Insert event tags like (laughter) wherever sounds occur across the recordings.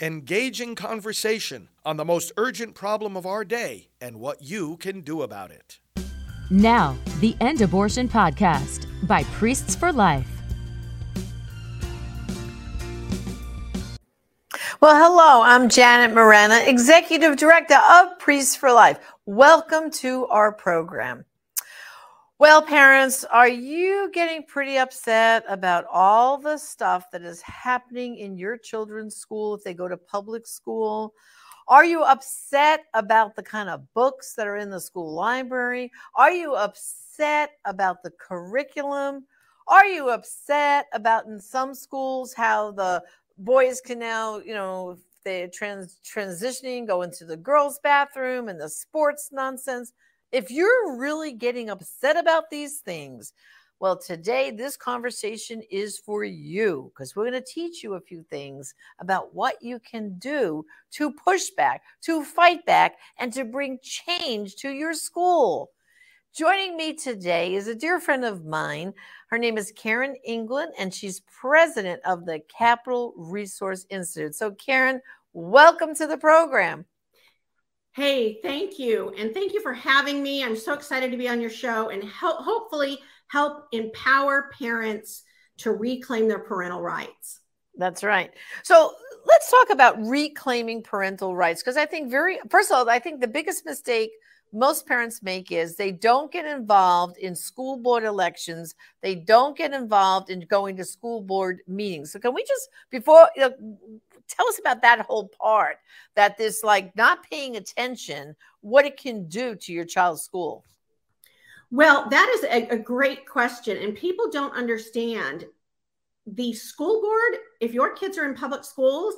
engaging conversation on the most urgent problem of our day and what you can do about it. Now, the End Abortion Podcast by Priests for Life. Well, hello, I'm Janet Morana, Executive Director of Priests for Life. Welcome to our program. Well, parents, are you getting pretty upset about all the stuff that is happening in your children's school if they go to public school? Are you upset about the kind of books that are in the school library? Are you upset about the curriculum? Are you upset about in some schools how the boys can now, you know, they trans transitioning, go into the girls' bathroom and the sports nonsense? If you're really getting upset about these things, well, today this conversation is for you because we're going to teach you a few things about what you can do to push back, to fight back, and to bring change to your school. Joining me today is a dear friend of mine. Her name is Karen England, and she's president of the Capital Resource Institute. So, Karen, welcome to the program. Hey, thank you. And thank you for having me. I'm so excited to be on your show and help, hopefully help empower parents to reclaim their parental rights. That's right. So let's talk about reclaiming parental rights because I think very, first of all, I think the biggest mistake most parents make is they don't get involved in school board elections. They don't get involved in going to school board meetings. So can we just before you know, tell us about that whole part that this like not paying attention what it can do to your child's school well that is a, a great question and people don't understand the school board if your kids are in public schools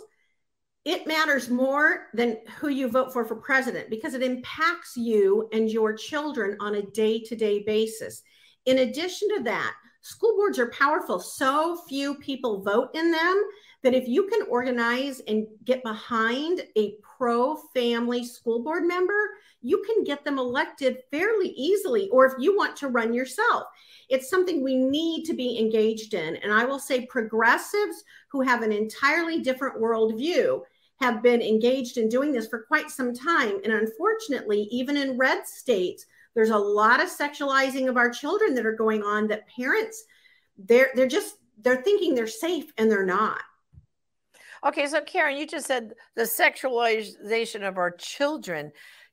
it matters more than who you vote for for president because it impacts you and your children on a day-to-day basis in addition to that school boards are powerful so few people vote in them that if you can organize and get behind a pro family school board member, you can get them elected fairly easily. Or if you want to run yourself, it's something we need to be engaged in. And I will say, progressives who have an entirely different worldview have been engaged in doing this for quite some time. And unfortunately, even in red states, there's a lot of sexualizing of our children that are going on that parents they're they're just they're thinking they're safe and they're not Okay, so Karen, you just said the sexualization of our children.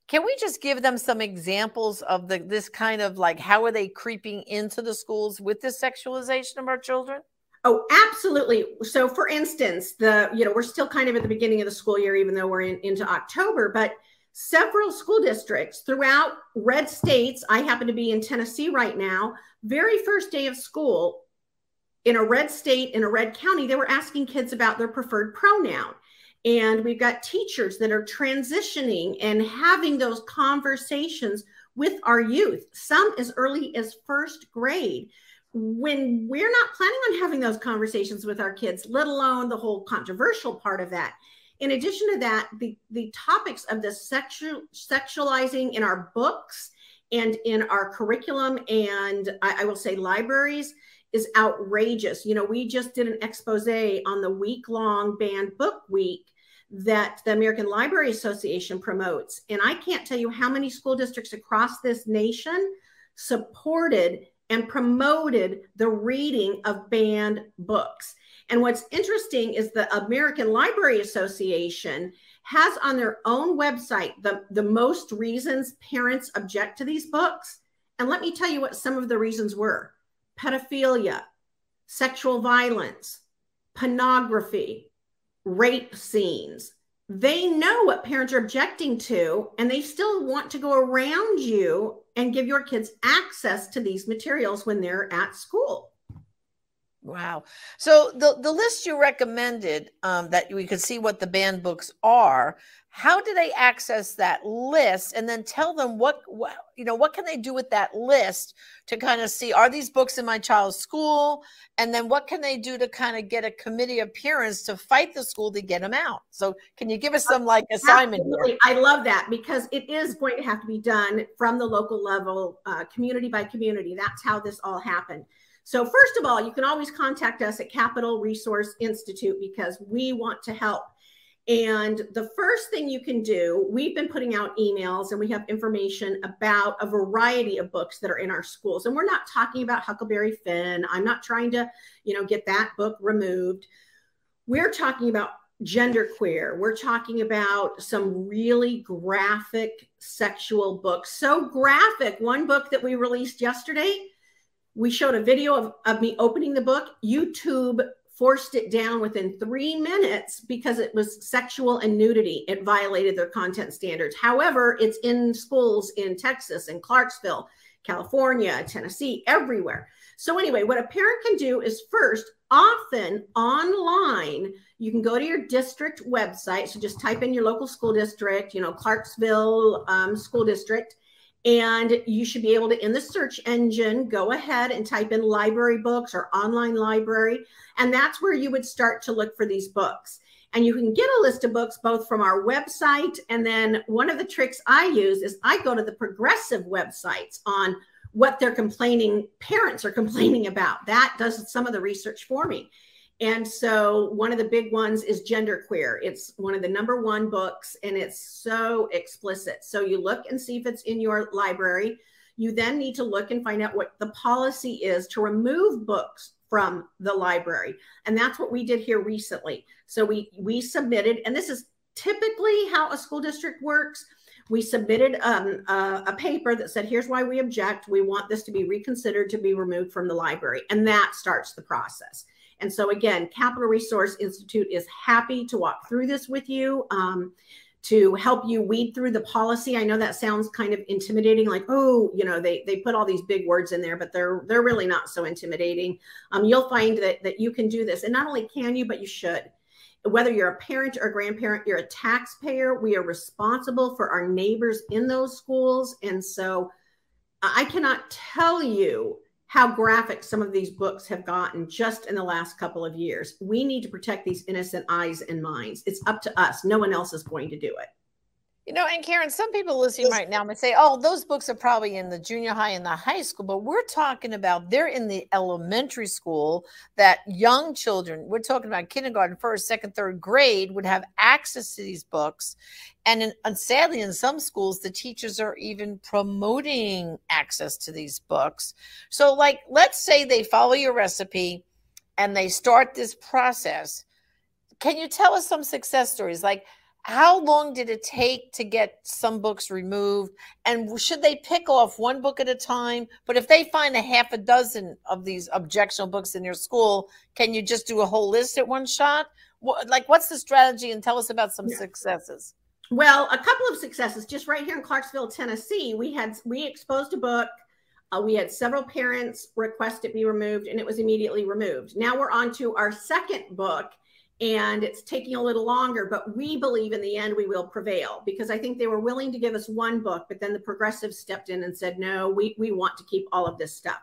Can we just give them some examples of the this kind of like how are they creeping into the schools with the sexualization of our children? Oh, absolutely. So for instance, the you know, we're still kind of at the beginning of the school year even though we're in, into October, but several school districts throughout red states, I happen to be in Tennessee right now, very first day of school, in a red state, in a red county, they were asking kids about their preferred pronoun. And we've got teachers that are transitioning and having those conversations with our youth, some as early as first grade. When we're not planning on having those conversations with our kids, let alone the whole controversial part of that. In addition to that, the, the topics of the sexual sexualizing in our books and in our curriculum and I, I will say libraries is outrageous. You know, we just did an expose on the week long banned book week that the American Library Association promotes. And I can't tell you how many school districts across this nation supported and promoted the reading of banned books. And what's interesting is the American Library Association has on their own website the, the most reasons parents object to these books. And let me tell you what some of the reasons were pedophilia, sexual violence, pornography, rape scenes. They know what parents are objecting to, and they still want to go around you and give your kids access to these materials when they're at school. Wow. So the, the list you recommended um, that we could see what the banned books are, how do they access that list? And then tell them what, what you know what can they do with that list to kind of see are these books in my child's school? And then what can they do to kind of get a committee appearance to fight the school to get them out? So can you give us some like assignment Absolutely. i love that because it is going to have to be done from the local level uh, community by community. That's how this all happened so first of all you can always contact us at capital resource institute because we want to help And the first thing you can do, we've been putting out emails and we have information about a variety of books that are in our schools. And we're not talking about Huckleberry Finn. I'm not trying to, you know, get that book removed. We're talking about genderqueer. We're talking about some really graphic sexual books. So graphic. One book that we released yesterday, we showed a video of, of me opening the book. YouTube forced it down within three minutes because it was sexual and nudity. It violated their content standards. However, it's in schools in Texas and Clarksville, California, Tennessee, everywhere. So, anyway, what a parent can do is first, often online, you can go to your district website. So just type in your local school district, you know, Clarksville um, School District, and you should be able to, in the search engine, go ahead and type in library books or online library. And that's where you would start to look for these books. And you can get a list of books both from our website. And then one of the tricks I use is I go to the progressive websites on what they're complaining, parents are (laughs) complaining about. That does some of the research for me. And so one of the big ones is Genderqueer. It's one of the number one books and it's so explicit. So you look and see if it's in your library. You then need to look and find out what the policy is to remove books from the library. And that's what we did here recently. So we we submitted and this is typically how a school district works. We submitted um, a, a paper that said, here's why we object. We want this to be reconsidered to be removed from the library. And that starts the process. And so, again, Capital Resource Institute is happy to walk through this with you. Um, to help you weed through the policy. I know that sounds kind of intimidating, like, oh, you know, they they put all these big words in there, but they're they're really not so intimidating. Um, you'll find that that you can do this, and not only can you, but you should. Whether you're a parent or a grandparent, you're a taxpayer. We are responsible for our neighbors in those schools, and so I cannot tell you how graphic some of these books have gotten just in the last couple of years. We need to protect these innocent eyes and minds. It's up to us. No one else is going to do it. You know, and Karen, some people listening right now might say, oh, those books are probably in the junior high and the high school, but we're talking about they're in the elementary school that young children, we're talking about kindergarten, first, second, third grade would have access to these books. And, in, and sadly, in some schools, the teachers are even promoting access to these books. So, like, let's say they follow your recipe and they start this process. Can you tell us some success stories? Like, how long did it take to get some books removed? And should they pick off one book at a time? But if they find a half a dozen of these objectionable books in your school can you just do a whole list at one shot? Like what's the strategy? And tell us about some successes. Well a couple of successes. Just right here in clarksville tennessee we had we exposed a book uh, we had several parents request it be removed and it was immediately removed. Now we're on to our second book and it's taking a little longer but we believe in the end we will prevail because i think they were willing to give us one book but then the progressives stepped in and said no we, we want to keep all of this stuff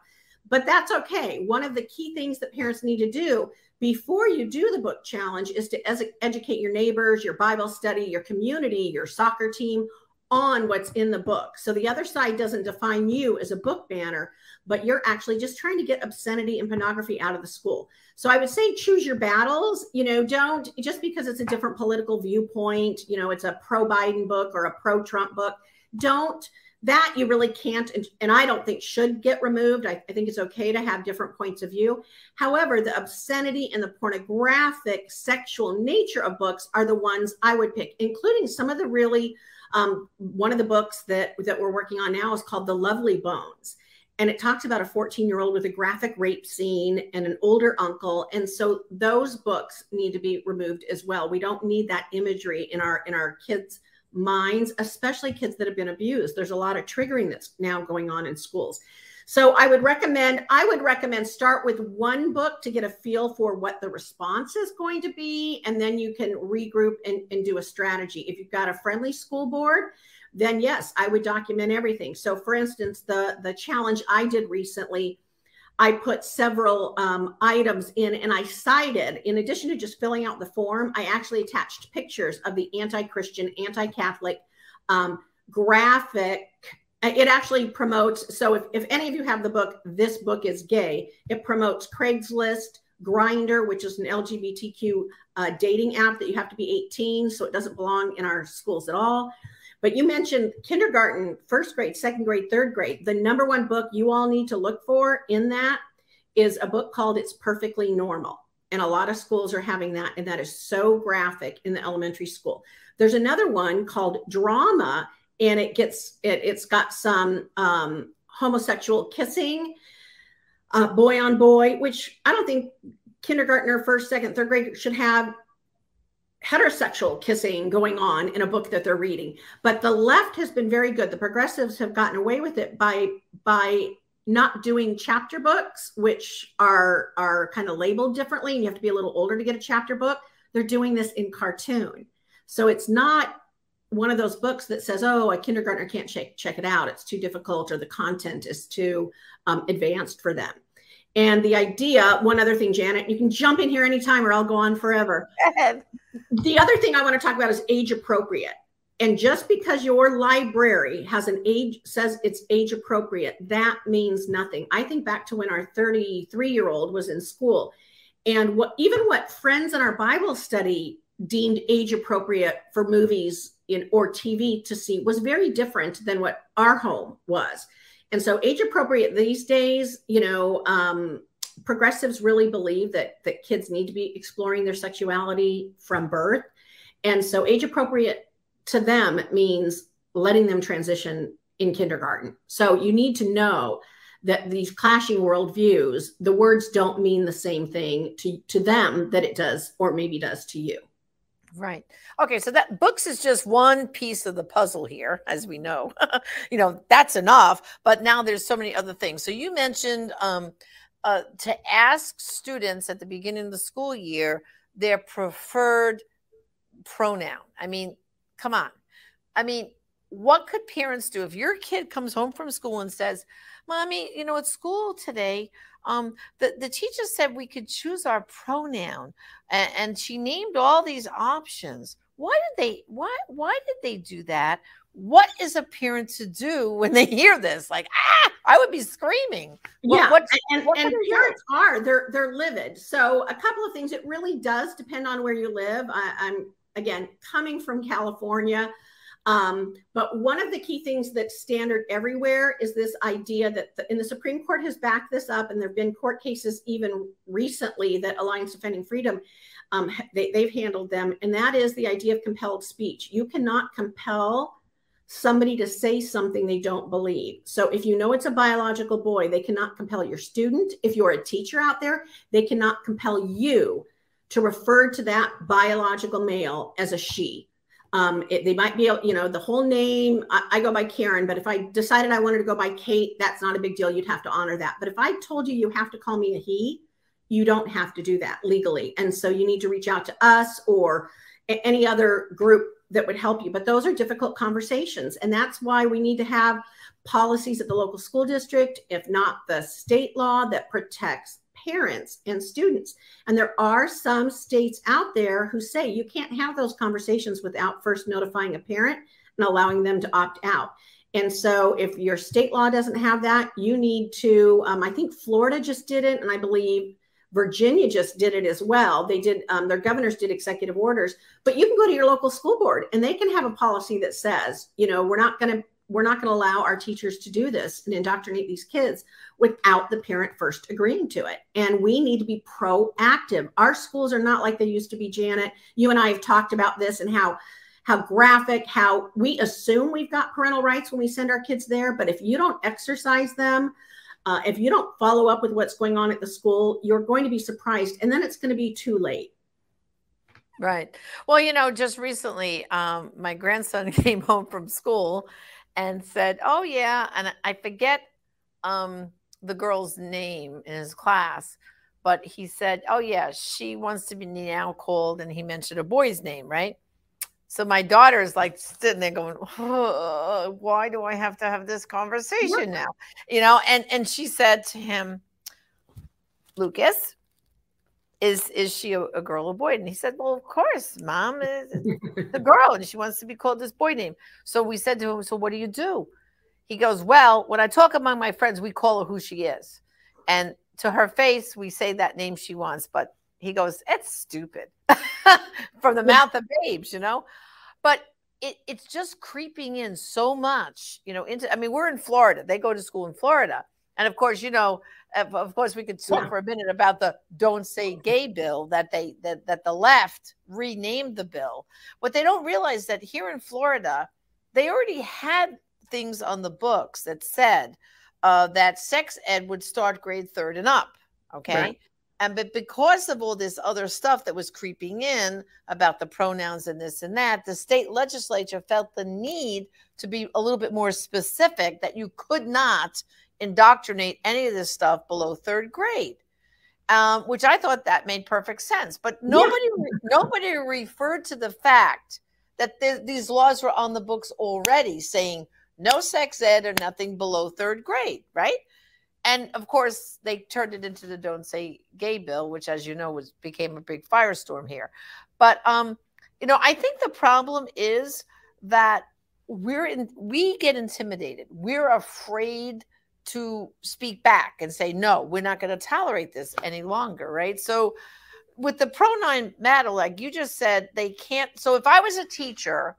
but that's okay one of the key things that parents need to do before you do the book challenge is to ed- educate your neighbors your bible study your community your soccer team on what's in the book. So the other side doesn't define you as a book banner, but you're actually just trying to get obscenity and pornography out of the school. So I would say choose your battles. You know, don't just because it's a different political viewpoint, you know, it's a pro Biden book or a pro Trump book, don't that you really can't and, and i don't think should get removed I, I, think it's okay to have different points of view however the obscenity and the pornographic sexual nature of books are the ones i would pick including some of the really um, one of the books that that we're working on now is called The Lovely Bones, and it talks about a 14 year old with a graphic rape scene and an older uncle, and so those books need to be removed as well. We don't need that imagery in our in our kids' minds, especially kids that have been abused. There's a lot of triggering that's now going on in schools. So I would recommend I would recommend start with one book to get a feel for what the response is going to be, and then you can regroup and, and do a strategy. If you've got a friendly school board, then yes, I would document everything. So for instance, the the challenge I did recently. I put several um, items in and I cited, in addition to just filling out the form, I actually attached pictures of the anti Christian, anti Catholic, um, graphic it actually promotes so if, if any of you have the book this book is gay it promotes craigslist Grindr which is an lgbtq a dating app that you have to be 18, so it doesn't belong in our schools at all. But you mentioned kindergarten, first grade, second grade, third grade. The number one book you all need to look for in that is a book called It's Perfectly Normal. And a lot of schools are having that, and that is so graphic in the elementary school. There's another one called Drama, and it gets it, it's got some um, homosexual kissing, uh, boy on boy, which I don't think kindergartner, first, second, third grade should have heterosexual kissing going on in a book that they're reading. But the left has been very good. The progressives have gotten away with it by by not doing chapter books, which are are kind of labeled differently, and you have to be a little older to get a chapter book. They're doing this in cartoon, so it's not one of those books that says, "Oh, a kindergartner can't check check it out; it's too difficult, or the content is too um, advanced for them." And the idea, one other thing, Janet, you can jump in here anytime, or I'll go on forever. The other thing I want to talk about is age appropriate. And just because your library has an age says it's age appropriate, that means nothing. I think back to when our 33 year old was in school, and what even what friends in our Bible study deemed age appropriate for movies in or TV to see was very different than what our home was. And so age appropriate these days, you know, um, progressives really believe that that kids need to be exploring their sexuality from birth. And so age appropriate to them means letting them transition in kindergarten. So you need to know that these clashing worldviews, the words don't mean the same thing to, to them that it does or maybe does to you. Right. Okay. So that books is just one piece of the puzzle here, as we know. (laughs) you know, that's enough. But now there's so many other things. So you mentioned um, uh, to ask students at the beginning of the school year their preferred pronoun. I mean, Come on. I mean, what could parents do if your kid comes home from school and says, Mommy, you know, at school today, um, the, the teacher said we could choose our pronoun and, and she named all these options. Why did they why why did they do that? What is a parent to do when they hear this? Like, ah, I would be screaming. Yeah, what, and, what and parents are they're they're livid. So a couple of things. It really does depend on where you live. I, I'm again, coming from California. Um, but one of the key things that's standard everywhere is this idea that, the, and the Supreme Court has backed this up, and there have been court cases even recently that Alliance Defending Freedom, um, they, they've handled them, and that is the idea of compelled speech. You cannot compel somebody to say something they don't believe. So if you know it's a biological boy, they cannot compel your student. If you're a teacher out there, they cannot compel you to refer to that biological male as a she. Um, it, they might be, you know, the whole name. I, I, go by Karen, but if I decided I wanted to go by Kate, that's not a big deal. You'd have to honor that. But if I told you you have to call me a he, you don't have to do that legally. And so you need to reach out to us or any other group that would help you. But those are difficult conversations. And that's why we need to have policies at the local school district, if not the state law that protects parents and students. And there are some states out there who say you can't have those conversations without first notifying a parent and allowing them to opt out. And so, if your state law doesn't have that, you need to. Um, I think Florida just did it, and I believe Virginia just did it as well. They did, um, their governors did executive orders, but you can go to your local school board and they can have a policy that says, you know, we're not going to we're not going to allow our teachers to do this and indoctrinate these kids without the parent first agreeing to it. And we need to be proactive. Our schools are not like they used to be, Janet. You and I have talked about this and how how graphic, how we assume we've got parental rights when we send our kids there, but if you don't exercise them, uh, if you don't follow up with what's going on at the school, you're going to be surprised, and then it's going to be too late. Right. Well, you know, just recently, um, my grandson (laughs) came home from school and said, "Oh yeah," and I forget um, the girl's name in his class, but he said, "Oh yeah, she wants to be now called," and he mentioned a boy's name, right? So my daughter is like sitting there going, oh, "Why do I have to have this conversation now?" You know, and and she said to him, "Lucas, is is she a, a, girl or boy and he said well of course mom (laughs) is the girl and she wants to be called this boy name so we said to him so what do you do he goes well when i talk among my friends we call her who she is and to her face we say that name she wants but he goes it's stupid (laughs) from the (laughs) mouth of babes, you know. But it, it's just creeping in so much, you know. Into I mean, we're in Florida. They go to school in Florida, and of course, you know, of course, we could talk for a minute about the "Don't Say Gay" bill that they that that the left renamed the bill. But they don't realize that here in Florida, they already had things on the books that said uh, that sex ed would start grade third and up. Okay. Right. And but because of all this other stuff that was creeping in about the pronouns and this and that, the state legislature felt the need to be a little bit more specific that you could not indoctrinate any of this stuff below third grade. Um, which I thought that made perfect sense. But nobody yeah. nobody referred to the fact that th- these laws were on the books already, saying no sex ed or nothing below third grade, right? And of course, they turned it into the "Don't Say Gay" bill, which, as you know, was became a big firestorm here. But um, you know, I think the problem is that we're in we get intimidated. We're afraid to speak back and say, no, we're not going to tolerate this any longer, right? So with the pronoun matter, like you just said, they can't. So if I was a teacher,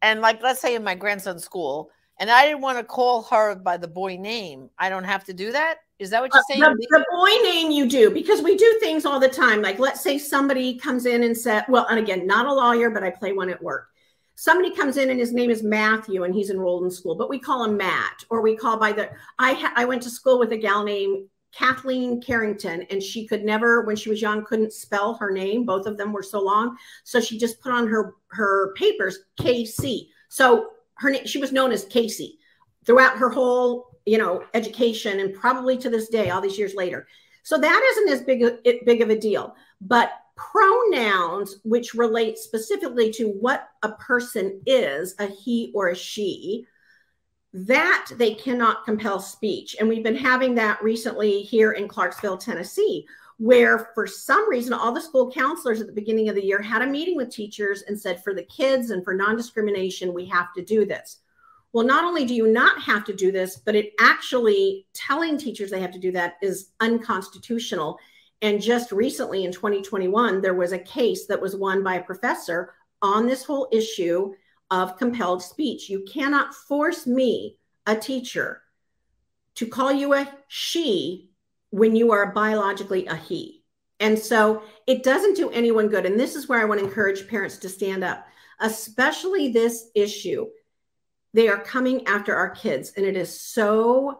and like let's say in my grandson's school, and I didn't want to call her by the boy name, I don't have to do that. Is that what you're saying? Uh, the, the, boy name you do because we do things all the time. Like let's say somebody comes in and said, well, and again, not a lawyer, but I play one at work somebody comes in and his name is Matthew and he's enrolled in school, but we call him Matt, or we call by the. I I went to school with a gal named Kathleen Carrington, and she could never, when she was young, couldn't spell her name. Both of them were so long, so she just put on her her papers KC. So her name, she was known as Casey throughout her whole you know education, and probably to this day, all these years later. So that isn't as big a, big of a deal, but pronouns which relate specifically to what a person is a he or a she that they cannot compel speech. And we've been having that recently here in clarksville tennessee where for some reason all the school counselors at the beginning of the year had a meeting with teachers and said for the kids and for non-discrimination we have to do this. Well not only do you not have to do this but it actually telling teachers they have to do that is unconstitutional and just recently in 2021, there was a case that was won by a professor on this whole issue of compelled speech. You cannot force me, a teacher, to call you a she when you are biologically a he. And so it doesn't do anyone good. And this is where I want to encourage parents to stand up, especially this issue. They are coming after our kids, and it is so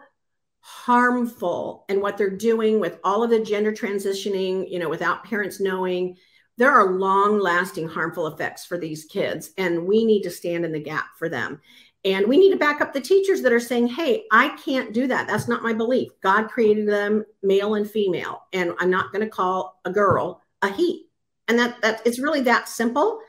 harmful and what they're doing with all of the gender transitioning, you know, without parents knowing, there are long lasting harmful effects for these kids. And we need to stand in the gap for them. And we need to back up the teachers that are saying, hey, I can't do that. That's not my belief. God created them male and female. And I'm not going to call a girl a he. And that, that it's really that simple.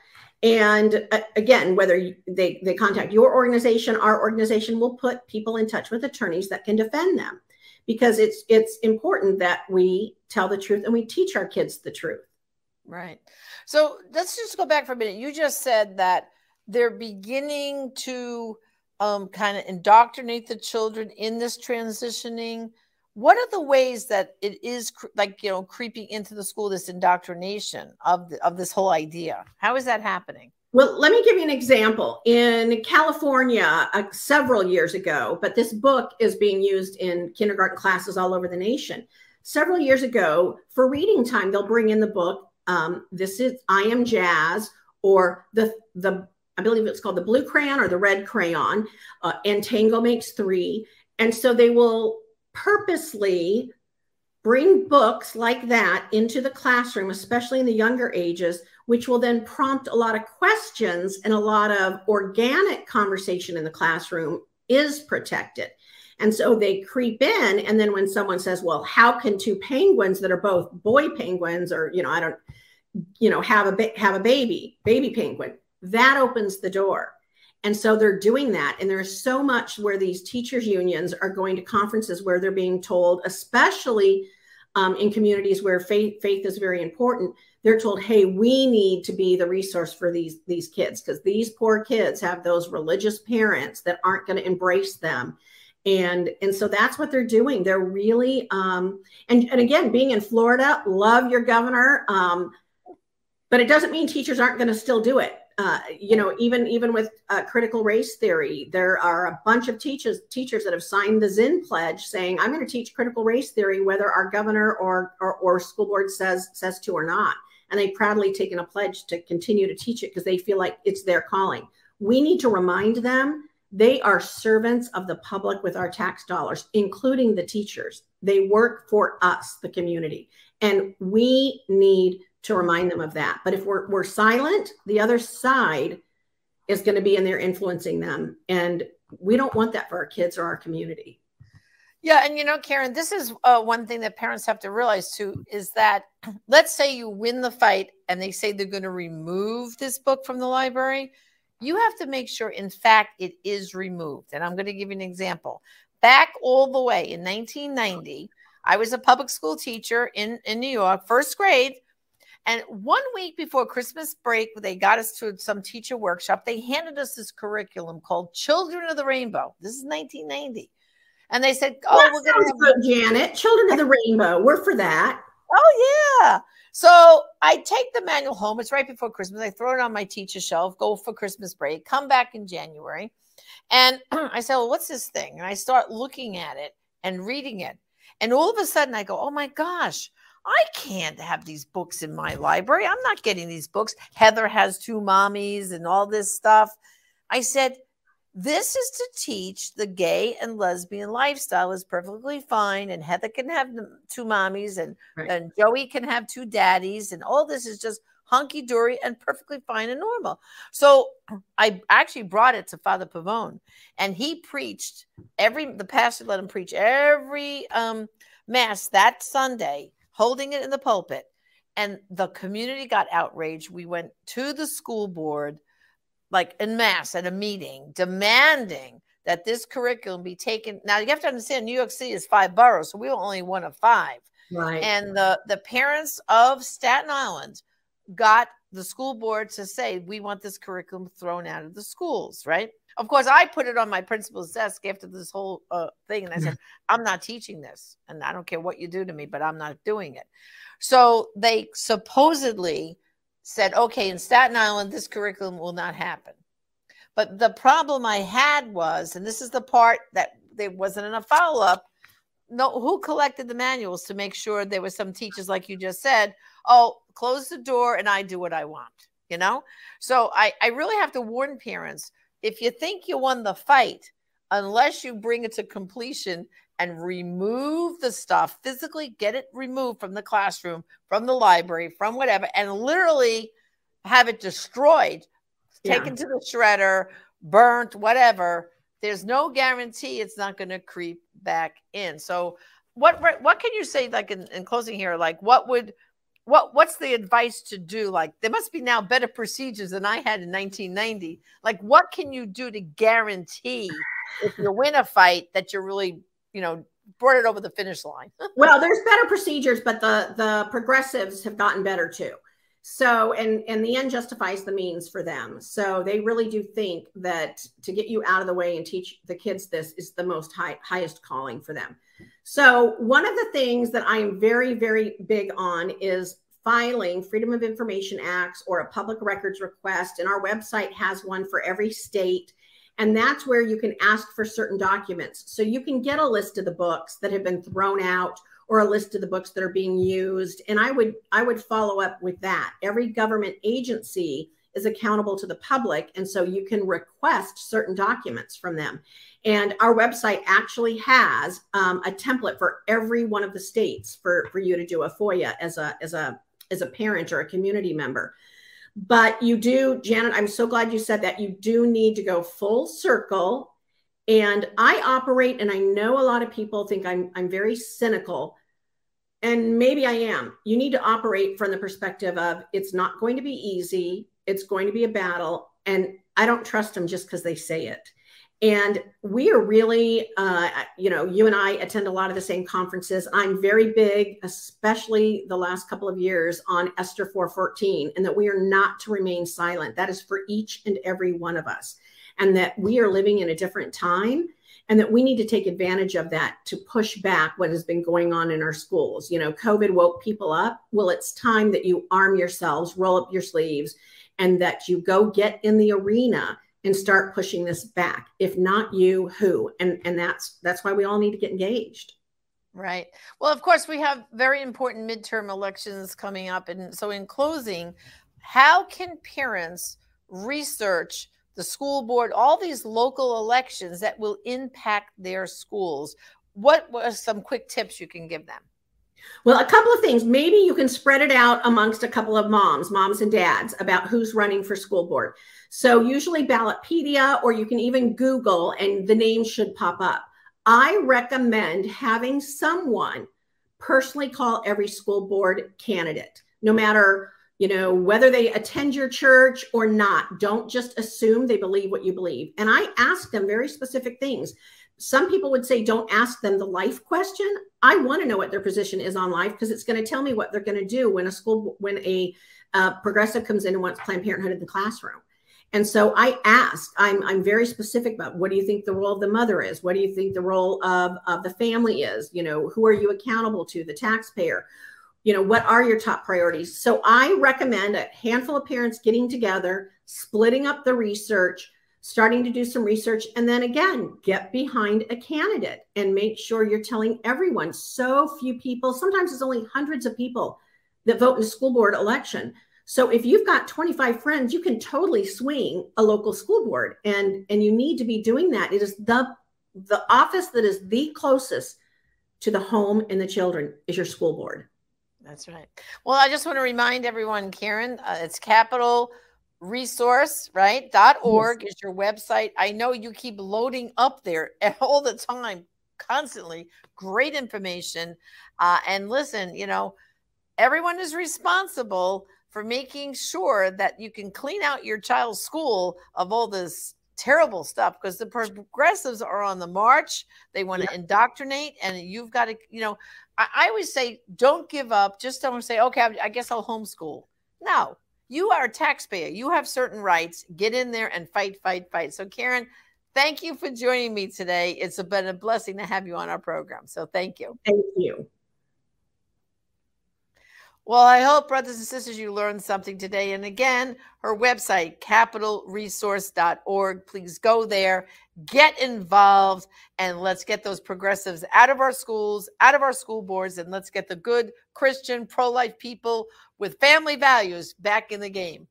And uh, again, whether they, they contact your organization, our organization will put people in touch with attorneys that can defend them because it's it's important that we tell the truth and we teach our kids the truth. Right. So let's just go back for a minute. You just said that they're beginning to um, kind of indoctrinate the children in this transitioning what are the ways that it is like you know creeping into the school this indoctrination of the, of this whole idea? How is that happening? Well let me give you an example. In california uh, several years ago but this book is being used in kindergarten classes all over the nation. Several years ago for reading time they'll bring in the book um, this is i am jazz or the the i believe it's called the blue crayon or the red crayon uh, and tango makes three and so they will purposely bring books like that into the classroom, especially in the younger ages, which will then prompt a lot of questions and a lot of organic conversation in the classroom is protected. And so they creep in. And then when someone says, well, how can two penguins that are both boy penguins or, you know, I don't, you know, have a, have a baby, baby penguin, that opens the door. And so they're doing that. And there's so much where these teachers' unions are going to conferences where they're being told, especially um, in communities where faith, faith is very important, they're told, hey, we need to be the resource for these, these kids because these poor kids have those religious parents that aren't going to embrace them. And, and so that's what they're doing. They're really, um, and, and again, being in Florida, love your governor. Um, but it doesn't mean teachers aren't going to still do it. Uh, you know, even even with uh, critical race theory, there are a bunch of teachers teachers that have signed the Zinn pledge saying, "I'm going to teach critical race theory, whether our governor or, or or school board says says to or not." And they've proudly taken a pledge to continue to teach it because they feel like it's their calling. We need to remind them they are servants of the public with our tax dollars, including the teachers. They work for us, the community, and we need to remind them of that. But if we're, we're silent, the other side is going to be in there influencing them. And we don't want that for our kids or our community. Yeah. And you know, Karen, this is uh, one thing that parents have to realize too is that (clears throat) let's say you win the fight and they say they're going to remove this book from the library. You have to make sure, in fact, it is removed. And I'm going to give you an example. Back all the way in 1990, I was a public school teacher in, in New York, first grade. And one week before Christmas break, they got us to some teacher workshop. They handed us this curriculum called Children of the Rainbow. This is 1990. And they said, Oh, that we're going to have Janet, Children of the Rainbow. We're for that. Oh, yeah. So I take the manual home. It's right before Christmas. I throw it on my teacher shelf, go for Christmas break, come back in January. And (clears throat) I say, Well, what's this thing? And I start looking at it and reading it. And all of a sudden I go, Oh my gosh, I can't have these books in my library. I'm not getting these books. Heather has two mommies and all this stuff. I said, this is to teach the gay and lesbian lifestyle is perfectly fine. And Heather can have two mommies and, right. and Joey can have two daddies. And all this is just hunky dory and perfectly fine and normal. So (clears throat) I actually brought it to Father Pavone and he preached every, the pastor let him preach every um, mass that Sunday holding it in the pulpit. And the community got outraged. We went to the school board, like in mass at a meeting, demanding that this curriculum be taken. Now you have to understand, New York City is five boroughs, so we were only one of five. Right. And the the parents of Staten Island got the school board to say we want this curriculum thrown out of the schools. Right. Of course, I put it on my principal's desk after this whole uh, thing, and I said, (laughs) "I'm not teaching this, and I don't care what you do to me, but I'm not doing it." So they supposedly said, "Okay, in Staten Island, this curriculum will not happen." But the problem I had was, and this is the part that there wasn't enough follow up. No, who collected the manuals to make sure there were some teachers, like you just said, oh, close the door and I do what I want, you know? So I, I really have to warn parents if you think you won the fight, unless you bring it to completion and remove the stuff, physically get it removed from the classroom, from the library, from whatever, and literally have it destroyed, yeah. taken to the shredder, burnt, whatever, there's no guarantee it's not going to creep back in. So, what what can you say, like in, in closing here, like what would what what's the advice to do? Like there must be now better procedures than i had in 1990 like what can you do to guarantee if you win a fight that you're really you know brought it over the finish line? (laughs) Well there's better procedures but the the progressives have gotten better too. So and and the end justifies the means for them. So they really do think that to get you out of the way and teach the kids this is the most high highest calling for them so, one of the things that I am very, very big on is filing Freedom of Information Acts or a public records request. And our website has one for every state. And that's where you can ask for certain documents. So you can get a list of the books that have been thrown out or a list of the books that are being used. And I would I would follow up with that. Every government agency is accountable to the public. And so you can request certain documents from them. And our website actually has um, a template for every one of the states for, for you to do a FOIA as a, as a, as a parent or a community member. But you do, Janet, I'm so glad you said that. You do need to go full circle. And I operate, and I know a lot of people think I'm, I'm very cynical and maybe I am. You need to operate from the perspective of it's not going to be easy. It's going to be a battle. And I don't trust them just because they say it. And we are really, uh, you know, you and I attend a lot of the same conferences. I'm very big, especially the last couple of years, on Esther 414, and that we are not to remain silent. That is for each and every one of us. And that we are living in a different time. and that we need to take advantage of that to push back what has been going on in our schools. You know, COVID woke people up. Well, it's time that you arm yourselves, roll up your sleeves, and that you go get in the arena and start pushing this back. If not you, who? And and that's that's why we all need to get engaged. Right. Well, of course, we have very important midterm elections coming up. And so, in closing, how can parents research the school board, all these local elections that will impact their schools? What are some quick tips you can give them? Well, a couple of things. Maybe you can spread it out amongst a couple of moms, moms and dads, about who's running for school board. So, usually Ballotpedia, or you can even Google, and the name should pop up. I recommend having someone personally call every school board candidate, no matter you know whether they attend your church or not. Don't just assume they believe what you believe. And I ask them very specific things. Some people would say don't ask them the life question. I want to know what their position is on life because it's going to tell me what they're going to do when a school when a uh, progressive comes in and wants Planned Parenthood in the classroom. And so I ask, I'm, I'm very specific about what do you think the role of the mother is? What do you think the role of, of the family is? You know, who are you accountable to? The taxpayer? You know, what are your top priorities? So I recommend a handful of parents getting together, splitting up the research, starting to do some research, and then again, get behind a candidate and make sure you're telling everyone. So few people, sometimes it's only hundreds of people that vote in a school board election so if you've got 25 friends, you can totally swing a local school board and and you need to be doing that. It is the the office that is the closest to the home and the children is your school board. That's right. Well, I just want to remind everyone, Karen, uh, it's capital resource, right? Dot org yes. is your website. I know you keep loading up there (laughs) all the time, constantly. Great information. Uh, and listen, you know, everyone is responsible for making sure that you can clean out your child's school of all this terrible stuff because the progressives are on the march. They want to indoctrinate, and you've got to, you know, I, I, always say, don't give up. Just don't say, okay, I, I guess I'll homeschool. No, you are a taxpayer. You have certain rights. Get in there and fight, fight, fight. So, Karen, thank you for joining me today. It's been a blessing to have you on our program. So, thank you. Thank you. Well, I hope, brothers and sisters, you learned something today. And again, her website, capitalresource.org. Please go there, get involved, and let's get those progressives out of our schools, out of our school boards, and let's get the good Christian, pro life people with family values back in the game.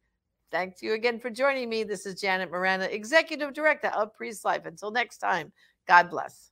Thank you again for joining me. This is Janet Morana, Executive Director of Priest Life. Until next time, God bless.